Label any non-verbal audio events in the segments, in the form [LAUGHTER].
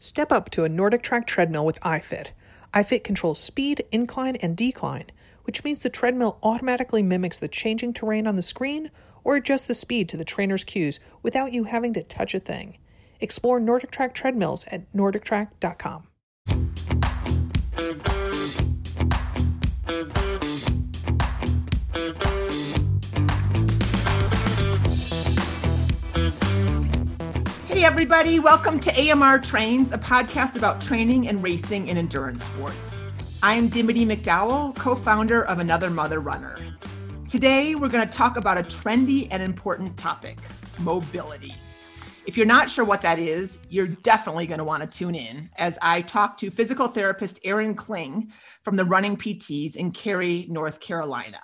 Step up to a NordicTrack treadmill with iFit. iFit controls speed, incline, and decline, which means the treadmill automatically mimics the changing terrain on the screen or adjusts the speed to the trainer's cues without you having to touch a thing. Explore NordicTrack treadmills at nordictrack.com. everybody, welcome to AMR Trains, a podcast about training and racing in endurance sports. I'm Dimity McDowell, co founder of Another Mother Runner. Today, we're going to talk about a trendy and important topic mobility. If you're not sure what that is, you're definitely going to want to tune in as I talk to physical therapist Erin Kling from the Running PTs in Cary, North Carolina.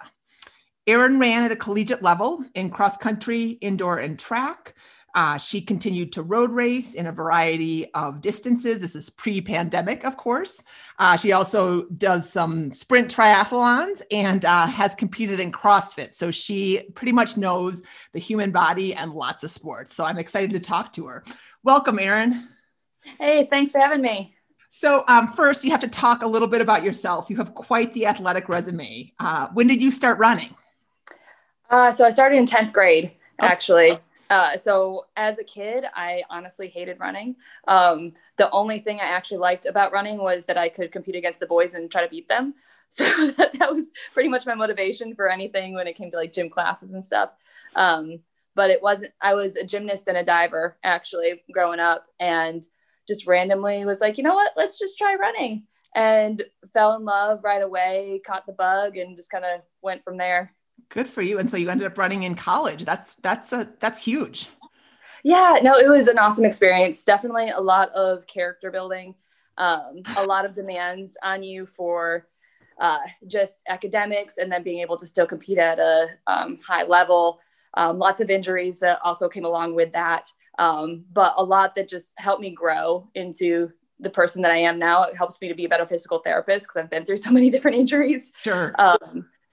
Erin ran at a collegiate level in cross country, indoor, and track. Uh, she continued to road race in a variety of distances. This is pre pandemic, of course. Uh, she also does some sprint triathlons and uh, has competed in CrossFit. So she pretty much knows the human body and lots of sports. So I'm excited to talk to her. Welcome, Erin. Hey, thanks for having me. So, um, first, you have to talk a little bit about yourself. You have quite the athletic resume. Uh, when did you start running? Uh, so, I started in 10th grade, actually. Uh, so as a kid, I honestly hated running. Um, the only thing I actually liked about running was that I could compete against the boys and try to beat them. [LAUGHS] So that, that was pretty much my motivation for anything when it came to like gym classes and stuff. Um, but it wasn't, I was a gymnast and a diver actually growing up and just randomly was like, you know what, let's just try running and fell in love right away, caught the bug and just kind of went from there. Good for you. And so you ended up running in college. That's that's a that's huge. Yeah, no, it was an awesome experience. Definitely a lot of character building, um, a lot of demands on you for uh, just academics, and then being able to still compete at a um, high level. Um, lots of injuries that also came along with that, um, but a lot that just helped me grow into the person that I am now. It helps me to be a better physical therapist because I've been through so many [LAUGHS] different injuries. Sure.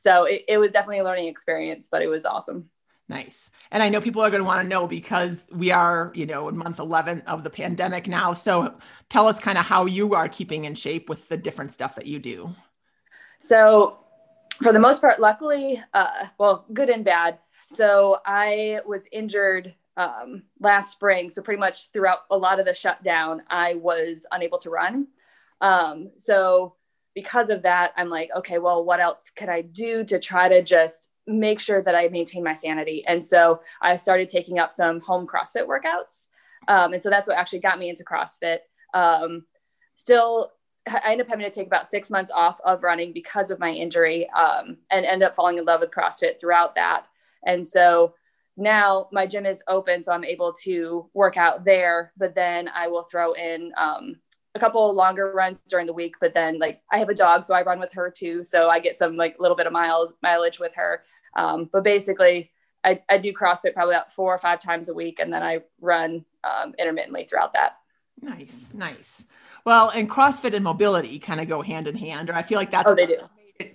So it, it was definitely a learning experience, but it was awesome. Nice. And I know people are going to want to know because we are, you know, in month 11 of the pandemic now. So tell us kind of how you are keeping in shape with the different stuff that you do. So, for the most part, luckily, uh, well, good and bad. So, I was injured um, last spring. So, pretty much throughout a lot of the shutdown, I was unable to run. Um, so, because of that, I'm like, okay, well, what else could I do to try to just make sure that I maintain my sanity? And so I started taking up some home CrossFit workouts. Um, and so that's what actually got me into CrossFit. Um, still, I ended up having to take about six months off of running because of my injury um, and end up falling in love with CrossFit throughout that. And so now my gym is open, so I'm able to work out there, but then I will throw in um, a couple longer runs during the week, but then like I have a dog, so I run with her too. So I get some like little bit of miles mileage with her. Um, but basically, I, I do CrossFit probably about four or five times a week, and then I run um, intermittently throughout that. Nice, nice. Well, and CrossFit and mobility kind of go hand in hand, or I feel like that's oh, they do.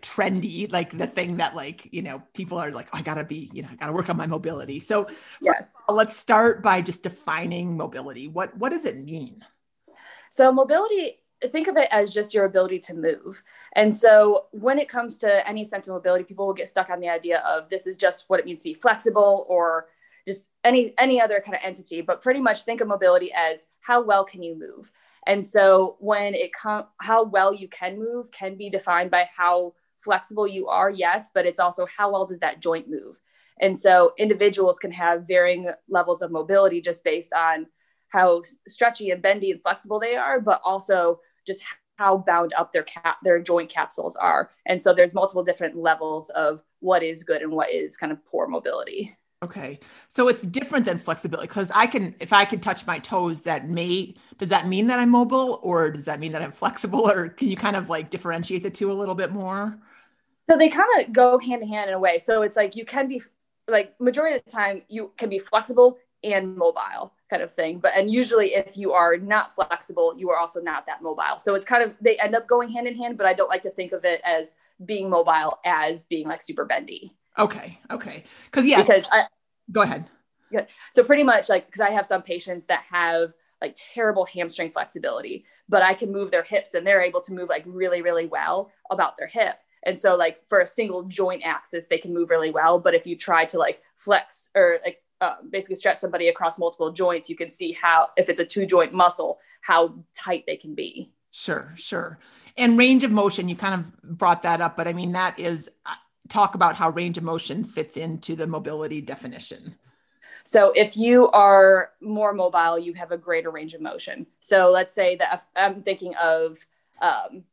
trendy, like the thing that like you know people are like, oh, I gotta be, you know, I gotta work on my mobility. So yes, let's start by just defining mobility. What what does it mean? So, mobility, think of it as just your ability to move. And so, when it comes to any sense of mobility, people will get stuck on the idea of this is just what it means to be flexible or just any any other kind of entity. But pretty much think of mobility as how well can you move. And so, when it comes, how well you can move can be defined by how flexible you are, yes, but it's also how well does that joint move. And so, individuals can have varying levels of mobility just based on how stretchy and bendy and flexible they are, but also just how bound up their cap their joint capsules are. And so there's multiple different levels of what is good and what is kind of poor mobility. Okay. So it's different than flexibility because I can, if I can touch my toes, that may, does that mean that I'm mobile or does that mean that I'm [LAUGHS] flexible or can you kind of like differentiate the two a little bit more? So they kind of go hand in hand in a way. So it's like you can be, like, majority of the time, you can be flexible and mobile kind of thing. But and usually if you are not flexible, you are also not that mobile. So it's kind of they end up going hand in hand, but I don't like to think of it as being mobile as being like super bendy. Okay. Okay. Cause yeah. Because I go ahead. Yeah. So pretty much like because I have some patients that have like terrible hamstring flexibility, but I can move their hips and they're able to move like really, really well about their hip. And so like for a single joint axis, they can move really well. But if you try to like flex or like uh, basically stretch somebody across multiple joints, you can see how, if it's a two joint muscle, how tight they can be. Sure, sure. And range of motion, you kind of brought that up, but I mean, that is uh, talk about how range of motion fits into the mobility definition. So if you are more mobile, you have a greater range of motion. So let's say that I'm thinking of um,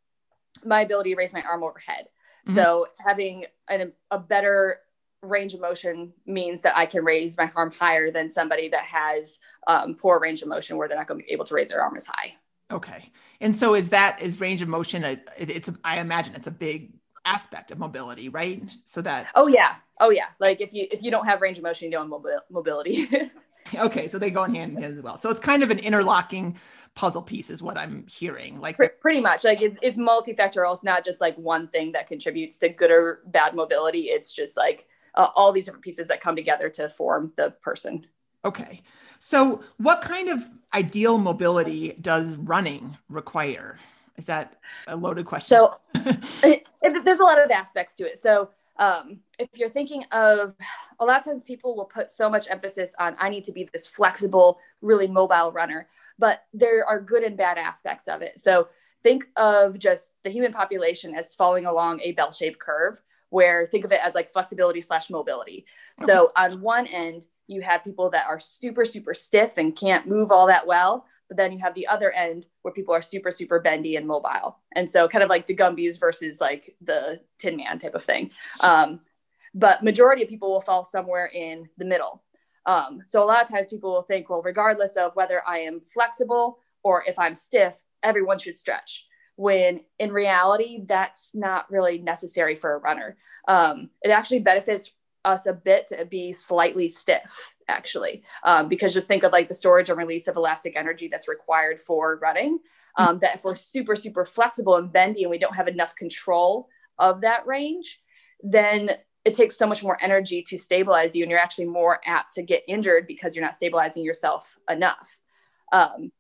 my ability to raise my arm overhead. Mm-hmm. So having an, a better range of motion means that I can raise my arm higher than somebody that has um, poor range of motion where they're not going to be able to raise their arm as high. Okay. And so is that is range of motion a, it, it's a, I imagine it's a big aspect of mobility, right? So that Oh yeah. Oh yeah. Like if you if you don't have range of motion, you don't have mobi- mobility. [LAUGHS] okay, so they go in hand in hand as well. So it's kind of an interlocking puzzle piece is what I'm hearing. Like pretty much like it's, it's multifactorial. It's not just like one thing that contributes to good or bad mobility. It's just like uh, all these different pieces that come together to form the person. Okay. So, what kind of ideal mobility does running require? Is that a loaded question? So, [LAUGHS] it, it, there's a lot of aspects to it. So, um, if you're thinking of a lot of times people will put so much emphasis on I need to be this flexible, really mobile runner, but there are good and bad aspects of it. So, think of just the human population as following along a bell shaped curve where think of it as like flexibility slash mobility. Okay. So on one end, you have people that are super, super stiff and can't move all that well. But then you have the other end where people are super, super bendy and mobile. And so kind of like the Gumbies versus like the Tin Man type of thing. Um, but majority of people will fall somewhere in the middle. Um, so a lot of times people will think, well, regardless of whether I am flexible or if I'm stiff, everyone should stretch when in reality, that's not really necessary for a runner. Um, it actually benefits us a bit to be slightly stiff, actually, um, because just think of like the storage and release of elastic energy that's required for running. Um, that if we're super, super flexible and bendy and we don't have enough control of that range, then it takes so much more energy to stabilize you and you're actually more apt to get injured because you're not stabilizing yourself enough. Um,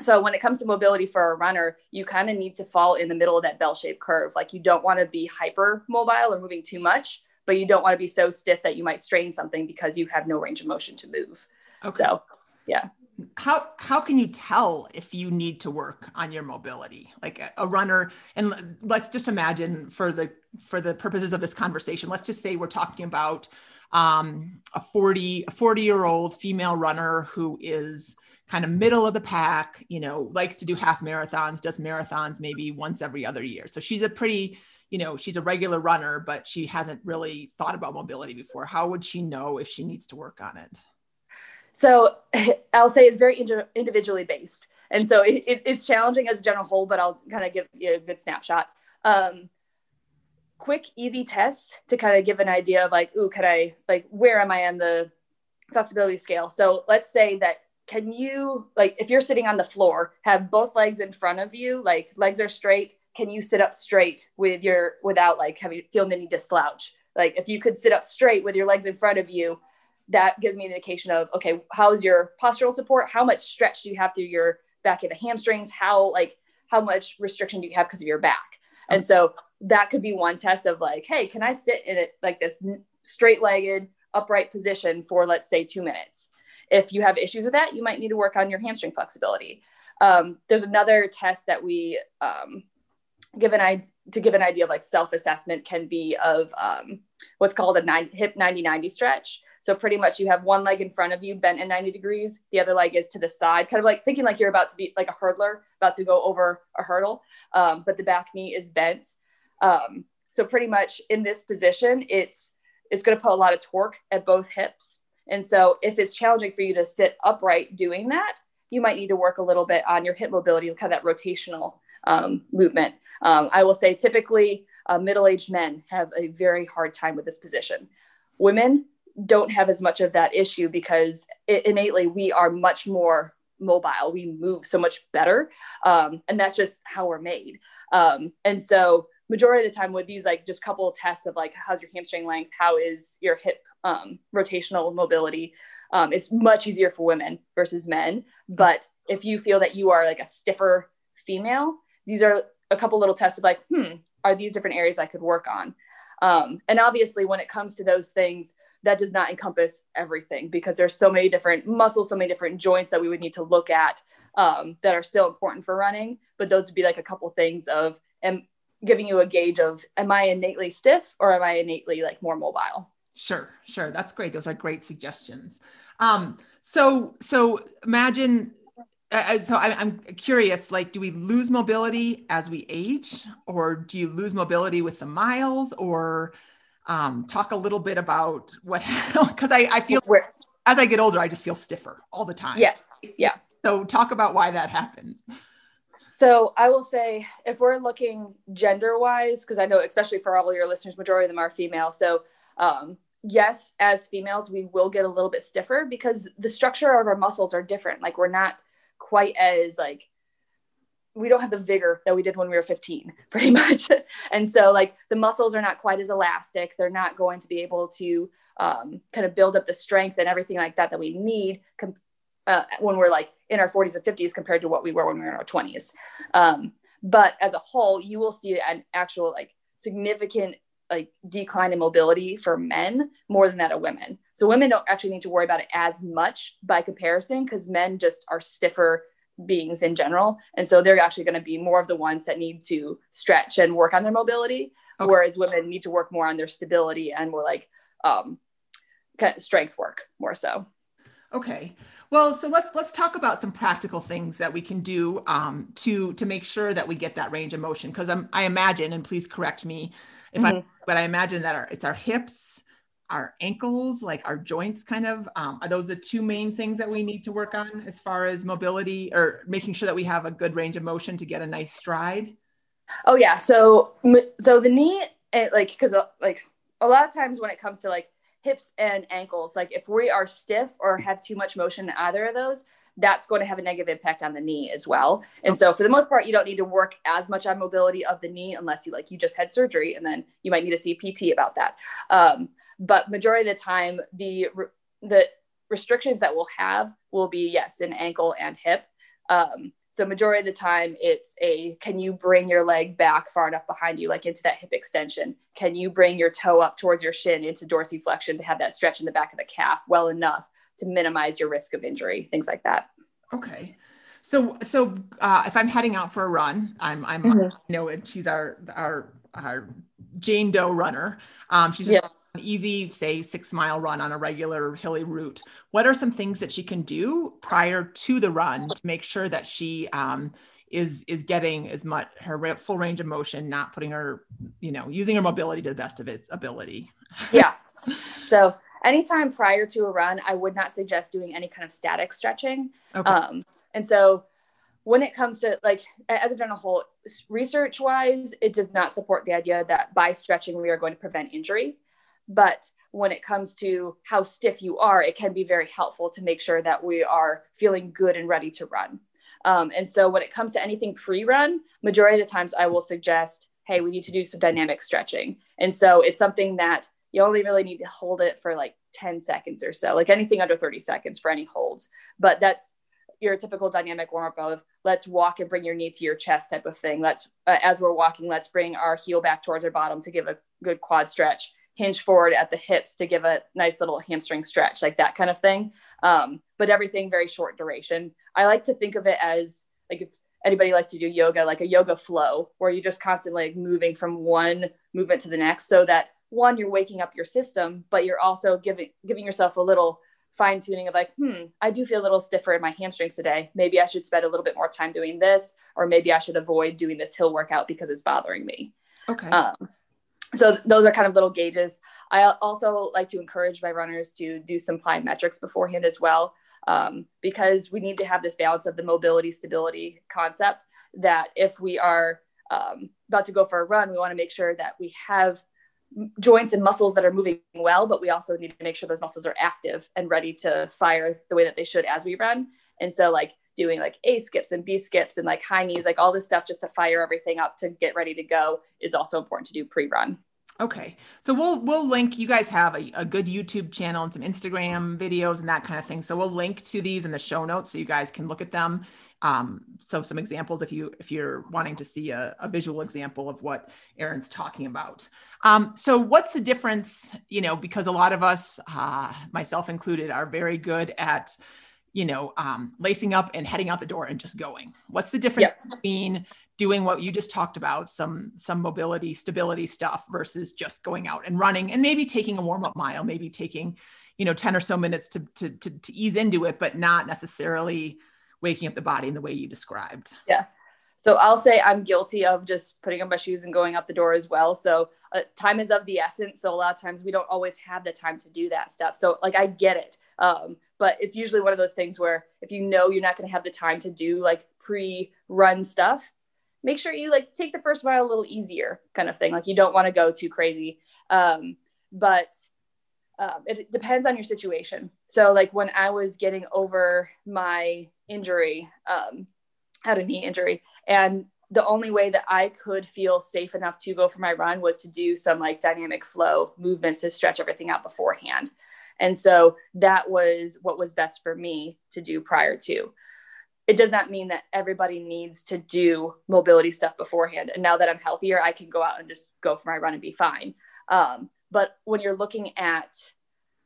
so when it comes to mobility for a runner you kind of need to fall in the middle of that bell-shaped curve. Like you don't want to be hyper mobile or moving too much but you don't want to be so stiff that you might strain something because you have no range of motion to move. Okay. so yeah. How how can you tell if you need to work on your mobility? Like a, runner and let's just imagine for the for the purposes of this conversation let's just say we're talking about um, a 40 a 40 year old female runner who is kind of middle of the pack, you know, likes to do half marathons, does marathons maybe once every other year. So she's a pretty, you know, she's a regular runner, but she hasn't really thought about mobility before. How would she know if she needs to work on it? So [LAUGHS] I'll say it's very individually based. And so it, it, it's challenging as a general whole, but I'll kind of give you a good snapshot. Um, quick, easy tests to kind of give an idea of like, ooh, could I, like, where am I on the flexibility scale? So let's say that can you like if you're sitting on the floor have both legs in front of you like legs are straight can you sit up straight with your without like having feeling the need to slouch? Like if you could sit up straight with your legs in front of you that gives me an indication of okay how's your postural support? How much stretch do you have through your back of the hamstrings? How like how much restriction do you have because of your back? And um, so that could be one test of like hey can i sit in it like this straight legged upright position for let's say two minutes if you have issues with that, you might need to work on your hamstring flexibility. Um, there's another test that we um, give an idea to give an idea of like self-assessment can be of um, what's called a nine, hip 90-90 stretch. So pretty much you have one leg in front of you bent in 90 degrees. The other leg is to the side, kind of like thinking like you're about to be like a hurdler, about to go over a hurdle, um, but the back knee is bent. Um, so pretty much in this position, it's it's going to put a lot of torque at both hips. And so if it's challenging for you to sit upright doing that, you might need to work a little bit on your hip mobility, kind of that rotational um, movement. Um, I will say typically uh, middle-aged men have a very hard time with this position. Women don't have as much of that issue because it, innately we are much more mobile. We move so much better. Um, and that's just how we're made. Um, and so majority of the time with these like just couple of tests of like how's your hamstring length how is your hip um, rotational mobility Um, it's much easier for women versus men. But if you feel that you are like a stiffer female, these are a couple little tests of like, hmm, are these different areas I could work on? Um, and obviously, when it comes to those things, that does not encompass everything because there's so many different muscles, so many different joints that we would need to look at um, that are still important for running. But those would be like a couple things of and giving you a gauge of am I innately stiff or am I innately like more mobile? Sure, sure. That's great. Those are great suggestions. Um, so so imagine uh, so I, I'm curious, like, do we lose mobility as we age, or do you lose mobility with the miles, or um, talk a little bit about what? [LAUGHS] Because I, I feel Where, as I get older, I just feel stiffer all the time. Yes. Yeah. So talk about why that happens. So I will say, if we're looking gender wise, because I know especially for all your listeners, majority of them are female. So um, yes, as females, we will get a little bit stiffer because the structure of our muscles are different. Like we're not quite as like we don't have the vigor that we did when we were 15 [LAUGHS] pretty much. And so like the muscles are not quite as elastic. They're not going to be able to um, kind of build up the strength and everything like that that we need com- uh, when we're like in our 40s and 50s compared to what we were when we were in our 20s um, but as a whole you will see an actual like significant like decline in mobility for men more than that of women. So women don't actually need to worry about it as much by comparison because men just are stiffer beings in general. And so they're actually going to be more of the ones that need to stretch and work on their mobility, okay. whereas women need to work more on their stability and more like um, kind of strength work more so. Okay. Well, so let's let's talk about some practical things that we can do um, to to make sure that we get that range of motion. Because I imagine, and please correct me if mm-hmm. I, but I imagine that our it's our hips, our ankles, like our joints, kind of. Um, are those the two main things that we need to work on as far as mobility or making sure that we have a good range of motion to get a nice stride? Oh yeah. So so the knee, it, like because uh, like a lot of times when it comes to like hips and ankles. Like if we are stiff or have too much motion in either of those, that's going to have a negative impact on the knee as well. And so for the most part, you don't need to work as much on mobility of the knee unless you like you just had surgery and then you might need to see PT about that. Um, but majority of the time, the the restrictions that we'll have will be yes, in ankle and hip. Um, so majority of the time it's a can you bring your leg back far enough behind you, like into that hip extension? Can you bring your toe up towards your shin into dorsiflexion to have that stretch in the back of the calf well enough to minimize your risk of injury, things like that. Okay. So, so uh, if I'm heading out for a run, I'm, I'm, mm-hmm. you know, she's our, our, our Jane Doe runner. Um, she's just yeah easy, say, six mile run on a regular hilly route, what are some things that she can do prior to the run to make sure that she um, is is getting as much her full range of motion, not putting her, you know, using her mobility to the best of its ability? [LAUGHS] yeah. So anytime prior to a run, I would not suggest doing any kind of static stretching. Okay. Um, and so when it comes to like as a general whole research wise it does not support the idea that by stretching we are going to prevent injury but when it comes to how stiff you are, it can be very helpful to make sure that we are feeling good and ready to run. Um, and so when it comes to anything pre-run, majority of the times I will suggest, hey, we need to do some dynamic stretching. And so it's something that you only really need to hold it for like 10 seconds or so, like anything under 30 seconds for any holds. But that's your typical dynamic warm up of let's walk and bring your knee to your chest type of thing. Let's, uh, as we're walking, let's bring our heel back towards our bottom to give a good quad stretch hinge forward at the hips to give a nice little hamstring stretch, like that kind of thing. Um, but everything very short duration. I like to think of it as like if anybody likes to do yoga, like a yoga flow, where you're just constantly like moving from one movement to the next, so that one you're waking up your system, but you're also giving giving yourself a little fine tuning of like, hmm, I do feel a little stiffer in my hamstrings today. Maybe I should spend a little bit more time doing this, or maybe I should avoid doing this hill workout because it's bothering me. Okay. Um, so those are kind of little gauges. I also like to encourage my runners to do some plyometrics beforehand as well, um, because we need to have this balance of the mobility stability concept. That if we are um, about to go for a run, we want to make sure that we have joints and muscles that are moving well, but we also need to make sure those muscles are active and ready to fire the way that they should as we run. And so, like doing like A skips and B skips and like high knees, like all this stuff just to fire everything up to get ready to go is also important to do pre run. Okay. So we'll we'll link you guys have a, a good YouTube channel and some Instagram videos and that kind of thing. So we'll link to these in the show notes so you guys can look at them. Um, so some examples if you if you're wanting to see a, a visual example of what Erin's talking about. Um, so what's the difference, you know, because a lot of us, uh, myself included, are very good at you know, um, lacing up and heading out the door and just going. What's the difference yep. between doing what you just talked about, some some mobility, stability stuff, versus just going out and running and maybe taking a warm up mile, maybe taking, you know, ten or so minutes to to to, to ease into it, but not necessarily waking up the body in the way you described. Yeah. So I'll say I'm guilty of just putting on my shoes and going out the door as well. So uh, time is of the essence. So a lot of times we don't always have the time to do that stuff. So like I get it. Um, but it's usually one of those things where if you know you're not going to have the time to do like pre-run stuff make sure you like take the first mile a little easier kind of thing. Like you don't want to go too crazy. Um, but um, it depends on your situation. So like when i was getting over my injury um, had a knee injury and the only way that i could feel safe enough to go for my run was to do some like dynamic flow movements to stretch everything out beforehand and so that was what was best for me to do prior to. It does not mean that everybody needs to do mobility stuff beforehand. And now that I'm healthier, I can go out and just go for my run and be fine. Um, but when you're looking at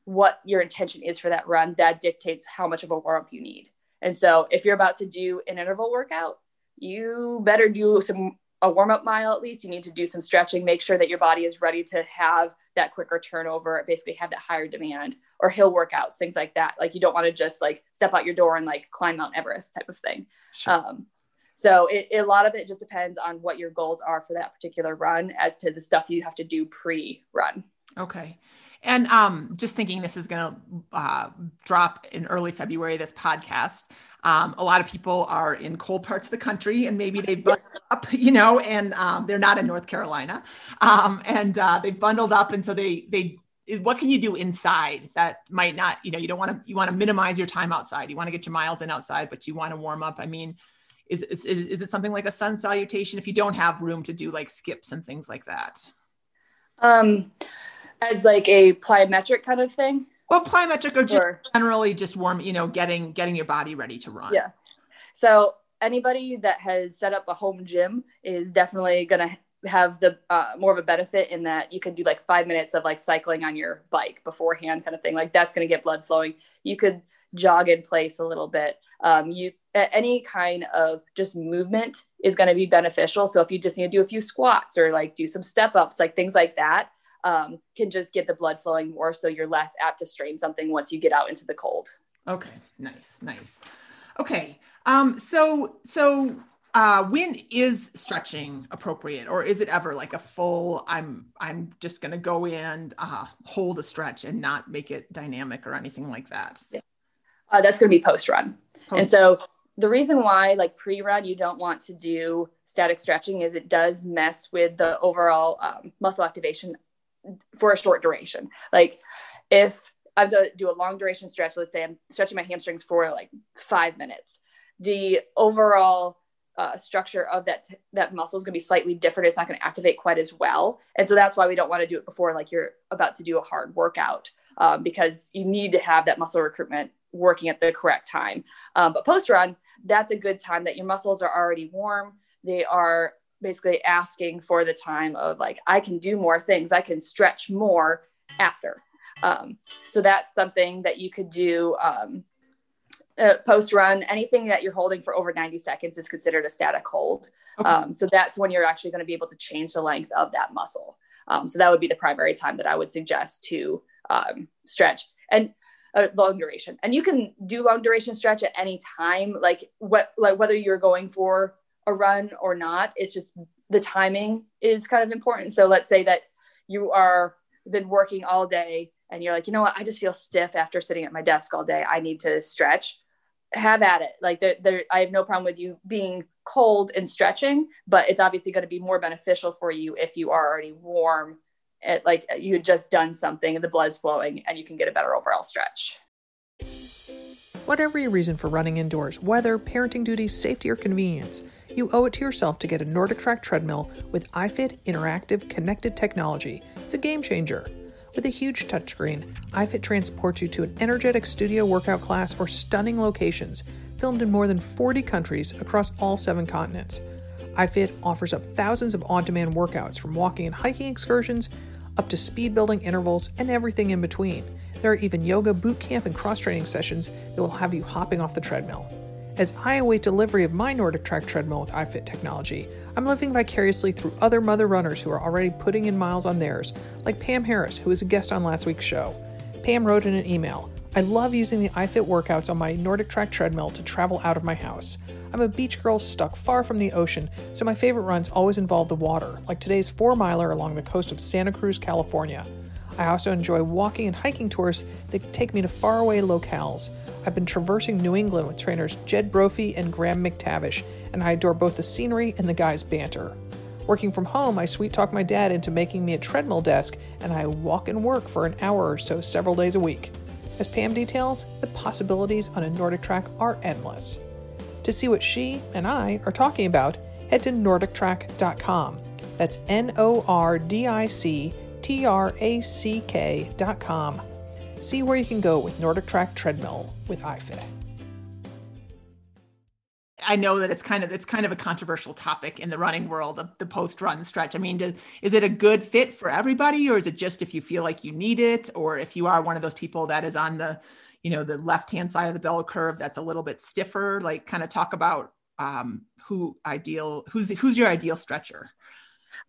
what your intention is for that run, that dictates how much of a warm up you need. And so if you're about to do an interval workout, you better do some a warm up mile at least. You need to do some stretching, make sure that your body is ready to have that quicker turnover, basically have that higher demand or hill workouts, things like that. Like you don't want to just like step out your door and like climb Mount Everest type of thing. Sure. Um, so it, it, a lot of it just depends on what your goals are for that particular run as to the stuff you have to do pre-run. Okay. And um, just thinking this is going to uh, drop in early February, this podcast. Um, a lot of people are in cold parts of the country and maybe they've bundled [LAUGHS] up, you know, and um, they're not in North Carolina. Um, and uh, they've bundled up. And so they, they, what can you do inside that might not, you know, you don't want to, you want to minimize your time outside. You want to get your miles in outside, but you want to warm up. I mean, is, is, is it something like a sun salutation if you don't have room to do like skips and things like that? Um, as like a plyometric kind of thing? Well plyometric or just or, generally just warm you know getting getting your body ready to run. Yeah. So anybody that has set up a home gym is definitely going to have the uh, more of a benefit in that you can do like five minutes of like cycling on your bike beforehand kind of thing. Like that's going to get blood flowing. You could jog in place a little bit. Um, you any kind of just movement is going to be beneficial. So if you just need to do a few squats or like do some step ups like things like that um, can just get the blood flowing more so you're less apt to strain something once you get out into the cold. Okay nice nice. Okay um, so so uh, when is stretching appropriate or is it ever like a full i'm i'm just going to go in uh, hold a stretch and not make it dynamic or anything like that? Yeah. uh, that's going to be post run and so the reason why like pre-run you don't want to do static stretching is it does mess with the overall um, muscle activation for a short duration. Like if I have to do a long duration stretch, let's say I'm stretching my hamstrings for like five minutes, the overall uh, structure of that t- that muscle is going to be slightly different. It's not going to activate quite as well, and so that's why we don't want to do it before like you're about to do a hard workout um, because you need to have that muscle recruitment working at the correct time. Um, but post run, that's a good time that your muscles are already warm. They are basically asking for the time of like i can do more things i can stretch more after. Um, so that's something that you could do um, uh, post run. Anything that you're holding for over 90 seconds is considered a static hold. Okay. um, so that's when you're actually going to be able to change the length of that muscle. Um, so that would be the primary time that i would suggest to um, stretch and uh, long duration. And you can do long duration stretch at any time like what like whether you're going for a run or not. It's just the timing is kind of important. So let's say that you are been working all day and you're like, you know what, I just feel stiff after sitting at my desk all day. I need to stretch. Have at it. Like there, there I have no problem with you being cold and stretching, but it's obviously going to be more beneficial for you if you are already warm. At, like eh, you had just done something and the blood's flowing and you can get a better overall stretch. Whatever your reason for running indoors, weather, parenting duties, safety, or convenience, You owe it to yourself to get a NordicTrack treadmill with iFit interactive connected technology. It's a game changer. With a huge touchscreen, iFit transports you to an energetic studio workout class or stunning locations filmed in more than 40 countries across all seven continents. iFit offers up thousands of on demand workouts from walking and hiking excursions up to speed building intervals and everything in between. There are even yoga, boot camp, and cross training sessions that will have you hopping off the treadmill. As I await delivery of my NordicTrack treadmill with iFit technology, I'm living vicariously through other mother runners who are already putting in miles on theirs, like Pam Harris, who was a guest on last week's show. Pam wrote in an email I love using the iFit workouts on my NordicTrack treadmill to travel out of my house. I'm a beach girl stuck far from the ocean, so my favorite runs always involve the water, like today's four miler along the coast of Santa Cruz, California. I also enjoy walking and hiking tours that take me to faraway locales. I've been traversing New England with trainers Jed Brophy and Graham McTavish, and I adore both the scenery and the guys' banter. Working from home, I sweet talk my dad into making me a treadmill desk, and I walk and work for an hour or so several days a week. As Pam details, the possibilities on a NordicTrack are endless. To see what she and I are talking about, head to NordicTrack.com. That's N O R D I C T R A C K.com. See where you can go with NordicTrack Treadmill with iFit. I know that it's kind of it's kind of a controversial topic in the running world, the, the post run stretch. I mean, do, is it a good fit for everybody, or is it just if you feel like you need it, or if you are one of those people that is on the, you know, the left hand side of the bell curve that's a little bit stiffer? Like, kind of talk about um, who ideal, who's who's your ideal stretcher?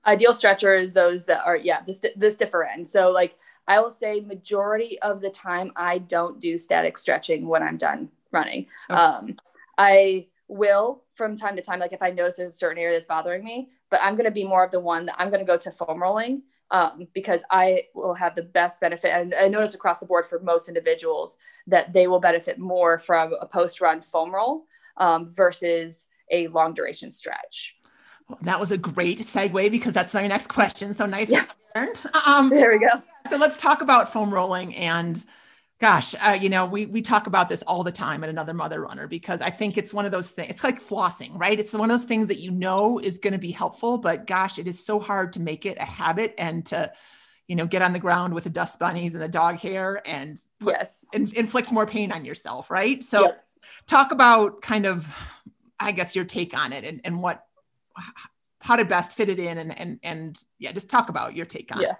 Ideal stretcher is those that are yeah this the stiffer end. So like I will say majority of the time I don't do static stretching when I'm done running. Okay. Um, I will from time to time, like if I notice there's a certain area that's bothering me, but I'm going to be more of the one that I'm going to go to foam rolling um, because I will have the best benefit. And I notice across the board for most individuals that they will benefit more from a post run foam roll um, versus a long duration stretch. Well, that was a great segue because that's my next question. So nice. Yeah. Um, there we go. So let's talk about foam rolling and gosh, uh, you know, we we talk about this all the time at another mother runner because I think it's one of those things. It's like flossing, right? It's one of those things that you know is going to be helpful, but gosh, it is so hard to make it a habit and to, you know, get on the ground with the dust bunnies and the dog hair and put, yes, in, inflict more pain on yourself, right? So, yes. talk about kind of, I guess, your take on it and and what how to best fit it in and and and yeah, just talk about your take on yeah. it.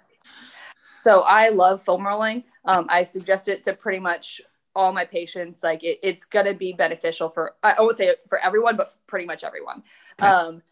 So I love foam rolling. Um, I suggest it to pretty much all my patients. Like it, it's going to be beneficial for, I won't say for everyone, but pretty much everyone. Okay. Um,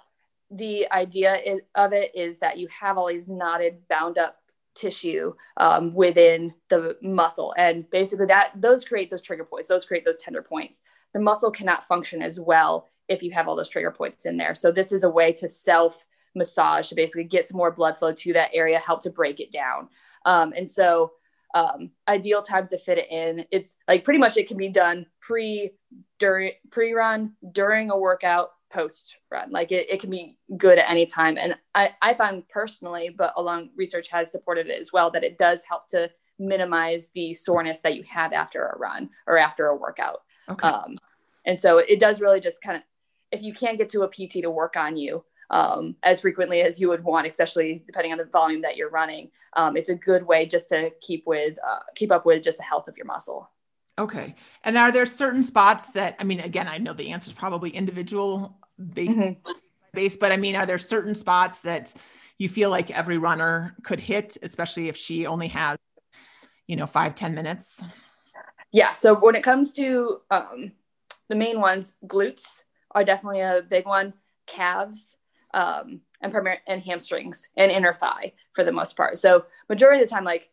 the idea is, of it is that you have all these knotted, bound up tissue um, within the muscle. And basically that those create those trigger points, those create those tender points. The muscle cannot function as well if you have all those trigger points in there. So this is a way to self massage to basically get some more blood flow to that area, help to break it down. Um, and so um, ideal times to fit it in. It's like pretty much it can be done pre, during, pre run, during a workout, post run. Like it, it can be good at any time. And I, I find personally, but along research has supported it as well, that it does help to minimize the soreness that you have after a run or after a workout. Okay. Um, and so it does really just kind of, if you can't get to a PT to work on you, um, as frequently as you would want, especially depending on the volume that you're running. Um, it's a good way just to keep with uh, keep up with just the health of your muscle. Okay. And are there certain spots that I mean, again, I know the answer is probably individual based mm-hmm. based, but I mean, are there certain spots that you feel like every runner could hit, especially if she only has, you know, five ten minutes? Yeah. So when it comes to um, the main ones, glutes are definitely a big one. Calves, um, and primary and hamstrings and inner thigh for the most part. So majority of the time, like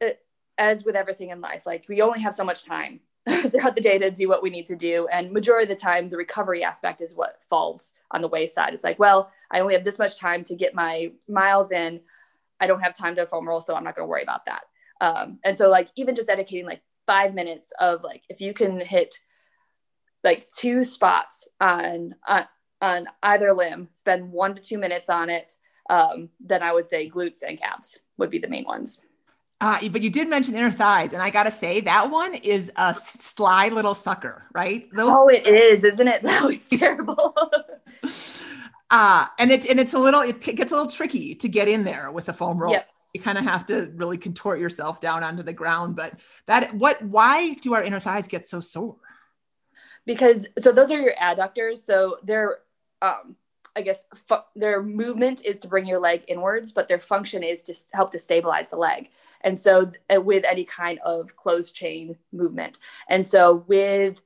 it, as with everything in life, like we only have so much time [LAUGHS] throughout the day to do what we need to do. And majority of the time, the recovery aspect is what falls on the wayside. It's like, well, I only have this much time to get my miles in. I don't have time to foam roll, so I'm not going to worry about that. Um, and so, like, even just dedicating like five minutes of like, if you can hit like two spots on, on on either limb, spend one to two minutes on it, um, then I would say glutes and calves would be the main ones. Uh, but you did mention inner thighs, and I gotta say that one is a sly little sucker, right? Those- oh, it is, isn't it? [LAUGHS] That was terrible. [LAUGHS] uh, and it and it's a little it gets a little tricky to get in there with the foam roll. Yep. You kind of have to really contort yourself down onto the ground. But that what why do our inner thighs get so sore? Because so those are your adductors. So they're um I guess fu- their movement is to bring your leg inwards, but their function is to help to stabilize the leg. And so, uh, with any kind of closed chain movement, and so with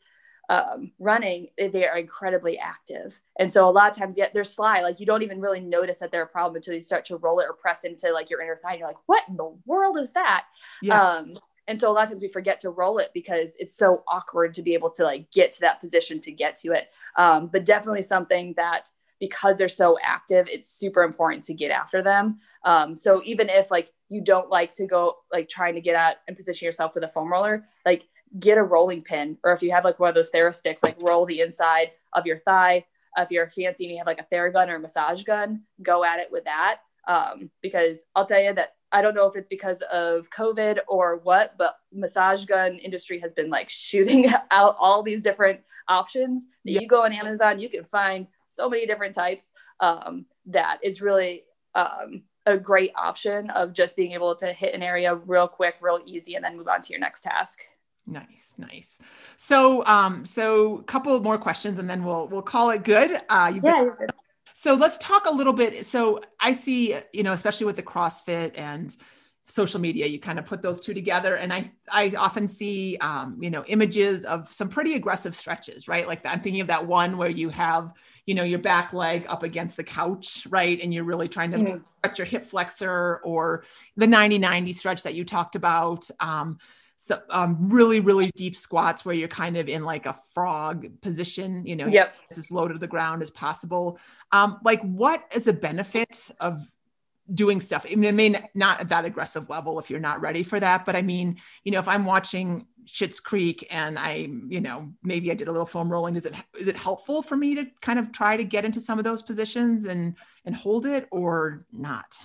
um, running, they are incredibly active. And so, a lot of times, yet they're sly. Like you don't even really notice that they're a problem until you start to roll it or press into like your inner thigh. And you're like, "What in the world is that?" Yeah. Um, and so a lot of times we forget to roll it because it's so awkward to be able to like get to that position to get to it. Um, but definitely something that because they're so active, it's super important to get after them. Um, so even if like you don't like to go like trying to get at and position yourself with a foam roller, like get a rolling pin, or if you have like one of those Therasticks, like roll the inside of your thigh. If you're fancy and you have like a Theragun or a massage gun, go at it with that. Um, because I'll tell you that I don't know if it's because of COVID or what, but massage gun industry has been like shooting [LAUGHS] out all these different options that you go on Amazon, you can find so many different types um, that is really um, a great option of just being able to hit an area real quick, real easy, and then move on to your next task. Nice, nice. So, um, so a couple more questions, and then we'll we'll call it good. Uh, you've yeah. Been- so let's talk a little bit. So I see, you know, especially with the CrossFit and social media you kind of put those two together and i i often see um, you know images of some pretty aggressive stretches right like i'm thinking of that one where you have you know your back leg up against the couch right and you're really trying to mm-hmm. stretch your hip flexor or the 90 90 stretch that you talked about um, so um, really really deep squats where you're kind of in like a frog position you know yep. as low to the ground as possible um, like what is a benefit of doing stuff. I mean, it may not at that aggressive level if you're not ready for that, but I mean, you know, if I'm watching Schitt's Creek and I, you know, maybe I did a little foam rolling, is it is it helpful for me to kind of try to get into some of those positions and and hold it or not?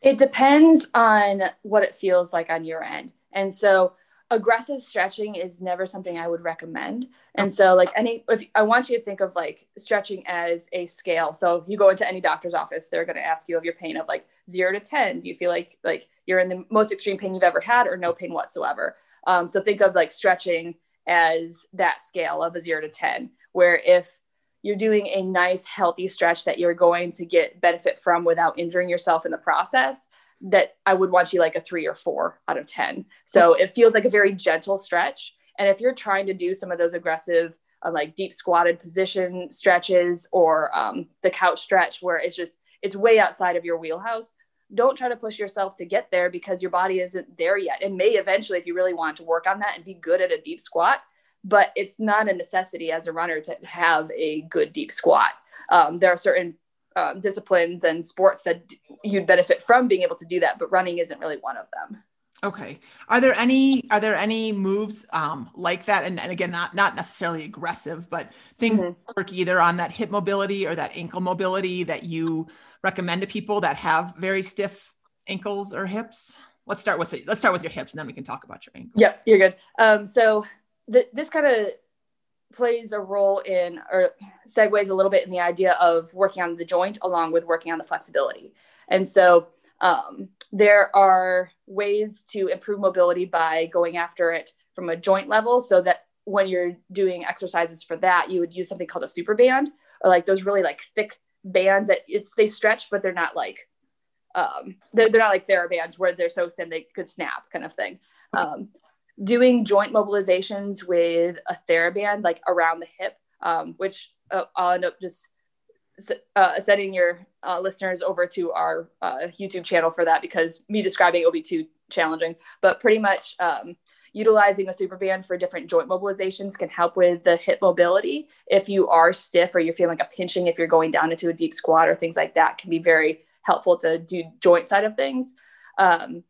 It depends on what it feels like on your end. And so aggressive stretching is never something I would recommend. And so like any if I want you to think of like stretching as a scale. So you go into any doctor's office, they're going to ask you of your pain of like 0 to 10. Do you feel like like you're in the most extreme pain you've ever had or no pain whatsoever? Um, so think of like stretching as that scale of a 0 to 10 where if you're doing a nice healthy stretch that you're going to get benefit from without injuring yourself in the process that I would want you like a three or four out of 10. So it feels like a very gentle stretch. And if you're trying to do some of those aggressive, uh, like deep squatted position stretches or um, the couch stretch where it's just, it's way outside of your wheelhouse, don't try to push yourself to get there because your body isn't there yet. It may eventually, if you really want to work on that and be good at a deep squat, but it's not a necessity as a runner to have a good deep squat. Um, there are certain um, disciplines and sports that you'd benefit from being able to do that, but running isn't really one of them. Okay. Are there any are there any moves um, like that? And, and again, not not necessarily aggressive, but things mm-hmm. work either on that hip mobility or that ankle mobility that you recommend to people that have very stiff ankles or hips? Let's start with it. Let's start with your hips, and then we can talk about your ankles. Yep, you're good. Um, so th- this kind of plays a role in or segues a little bit in the idea of working on the joint along with working on the flexibility. And so um, there are ways to improve mobility by going after it from a joint level so that when you're doing exercises for that, you would use something called a super band or like those really like thick bands that it's they stretch, but they're not like um, they're, they're not like TheraBands where they're so thin they could snap kind of thing. Um, doing joint mobilizations with a TheraBand like around the hip, um, which uh, I'll end up just uh, sending your uh, listeners over to our uh, YouTube channel for that because me describing it will be too challenging. But pretty much um, utilizing a superband for different joint mobilizations can help with the hip mobility. If you are stiff or you're feeling like a pinching, if you're going down into a deep squat or things like that, can be very helpful to do joint side of things. Um,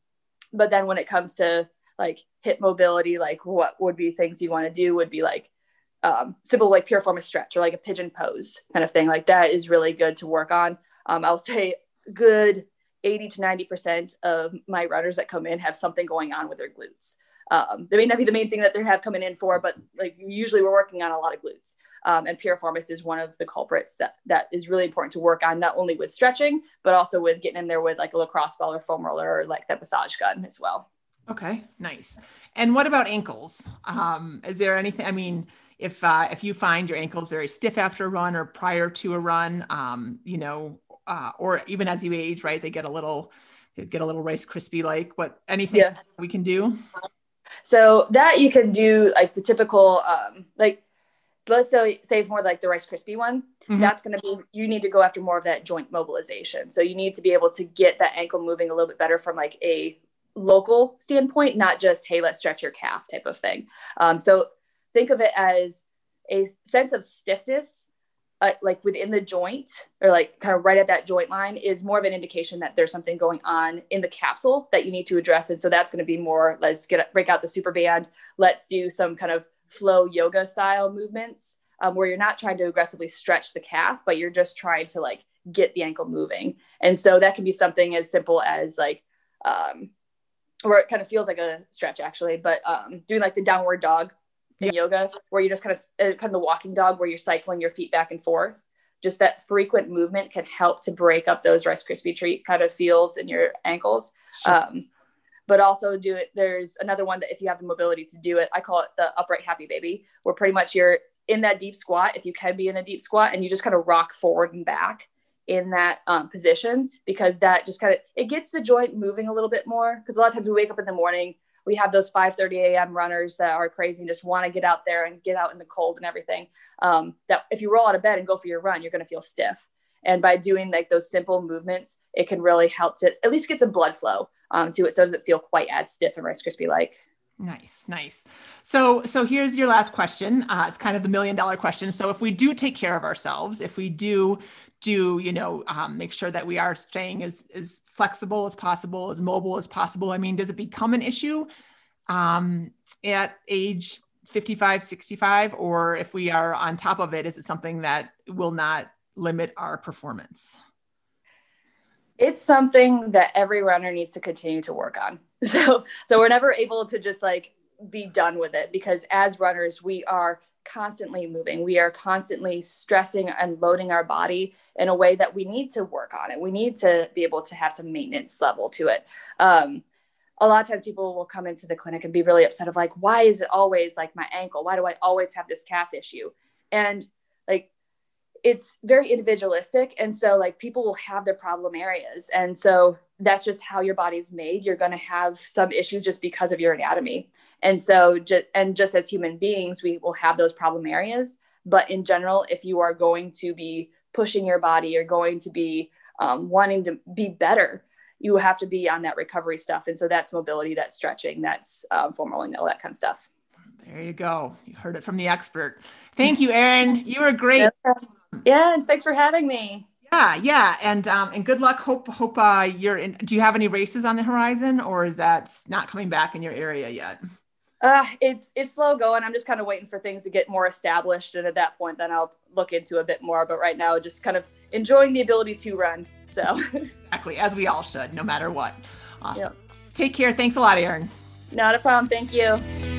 but then when it comes to like hip mobility, like what would be things you want to do would be like um, simple, like piriformis stretch or like a pigeon pose kind of thing. Like that is really good to work on. Um, I'll say good 80 to 90% of my runners that come in have something going on with their glutes. Um, they may not be the main thing that they have coming in for, but like usually we're working on a lot of glutes. Um, and piriformis is one of the culprits that that is really important to work on, not only with stretching, but also with getting in there with like a lacrosse ball or foam roller or like that massage gun as well. Okay, nice. And what about ankles? Um, is there anything? I mean, if uh, if you find your ankles very stiff after a run or prior to a run, um, you know, uh, or even as you age, right, they get a little get a little Rice Krispie like. What anything yeah. we can do? So that you can do like the typical, um, like let's say, say it's more like the Rice Krispie one. Mm-hmm. That's going to be, you need to go after more of that joint mobilization. So you need to be able to get that ankle moving a little bit better from like a local standpoint, not just, hey, let's stretch your calf type of thing. Um, so think of it as a sense of stiffness uh, like within the joint or like kind of right at that joint line is more of an indication that there's something going on in the capsule that you need to address. And so that's going to be more, let's get break out the super band. Let's do some kind of flow yoga style movements um, where you're not trying to aggressively stretch the calf, but you're just trying to like get the ankle moving. And so that can be something as simple as like, um, or it kind of feels like a stretch actually, but um, doing like the downward dog in yep. yoga where you just kind of uh, kind of the walking dog where you're cycling your feet back and forth just that frequent movement can help to break up those rice krispie treat kind of feels in your ankles sure. um, but also do it there's another one that if you have the mobility to do it i call it the upright happy baby where pretty much you're in that deep squat if you can be in a deep squat and you just kind of rock forward and back in that um, position because that just kind of it gets the joint moving a little bit more because a lot of times we wake up in the morning we have those 5:30 a.m. runners that are crazy and just want to get out there and get out in the cold and everything. Um, that if you roll out of bed and go for your run, you're going to feel stiff. And by doing like those simple movements, it can really help to at least get some blood flow um, to it, so it doesn't feel quite as stiff and Rice Krispie like. Nice, nice. So, so here's your last question. Uh, it's kind of the million dollar question. So, if we do take care of ourselves, if we do do you know um, make sure that we are staying as as flexible as possible, as mobile as possible? I mean, does it become an issue um, at age 55, 65, or if we are on top of it, is it something that will not limit our performance? It's something that every runner needs to continue to work on. [LAUGHS] So, so we're never able to just like be done with it because as runners, we are constantly moving. We are constantly stressing and loading our body in a way that we need to work on it. We need to be able to have some maintenance level to it. Um, a lot of times people will come into the clinic and be really upset of like, why is it always like my ankle? Why do I always have this calf issue? And like it's very individualistic and so like people will have their problem areas and so that's just how your body's made you're going to have some issues just because of your anatomy and so just and just as human beings we will have those problem areas but in general if you are going to be pushing your body you're going to be um, wanting to be better you have to be on that recovery stuff and so that's mobility that's stretching that's um, foam rolling all that kind of stuff there you go. You heard it from the expert. Thank you, Erin. You were great. [LAUGHS] Yeah, and thanks for having me. Yeah, yeah, and um, and good luck. Hope hope uh, you're in. Do you have any races on the horizon, or is that not coming back in your area yet? Uh, it's it's slow going. I'm just kind of waiting for things to get more established, and at that point, then I'll look into a bit more. But right now, just kind of enjoying the ability to run. So [LAUGHS] exactly, as we all should, no matter what. Awesome. Yep. Take care. Thanks a lot, Erin. Not a problem. Thank you.